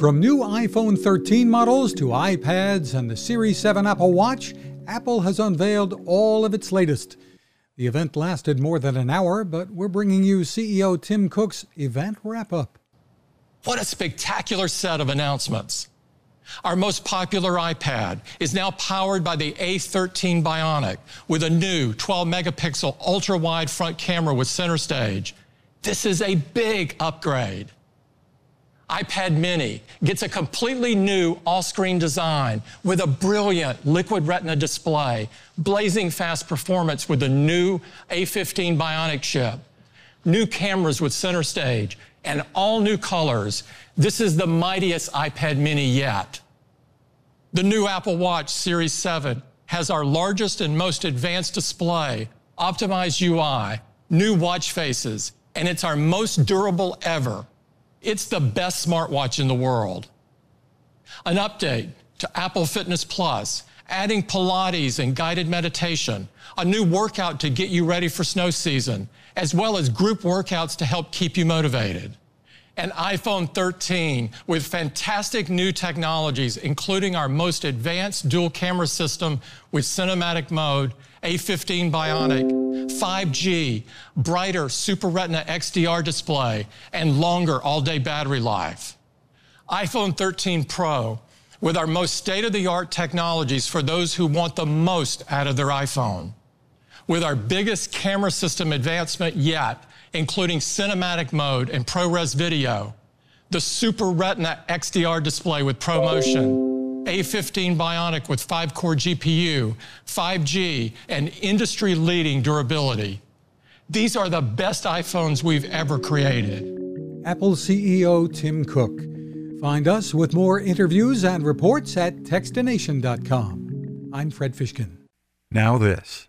From new iPhone 13 models to iPads and the Series 7 Apple Watch, Apple has unveiled all of its latest. The event lasted more than an hour, but we're bringing you CEO Tim Cook's event wrap up. What a spectacular set of announcements! Our most popular iPad is now powered by the A13 Bionic with a new 12 megapixel ultra wide front camera with center stage. This is a big upgrade iPad mini gets a completely new all-screen design with a brilliant liquid retina display, blazing fast performance with the new A15 Bionic chip, new cameras with center stage, and all new colors. This is the mightiest iPad mini yet. The new Apple Watch Series 7 has our largest and most advanced display, optimized UI, new watch faces, and it's our most durable ever it's the best smartwatch in the world. An update to Apple Fitness Plus, adding Pilates and guided meditation, a new workout to get you ready for snow season, as well as group workouts to help keep you motivated. An iPhone 13 with fantastic new technologies, including our most advanced dual camera system with cinematic mode a15 Bionic, 5G, brighter Super Retina XDR display, and longer all day battery life. iPhone 13 Pro with our most state of the art technologies for those who want the most out of their iPhone. With our biggest camera system advancement yet, including cinematic mode and ProRes video, the Super Retina XDR display with ProMotion a15 Bionic with 5 core GPU, 5G, and industry leading durability. These are the best iPhones we've ever created. Apple CEO Tim Cook. Find us with more interviews and reports at Techstination.com. I'm Fred Fishkin. Now, this.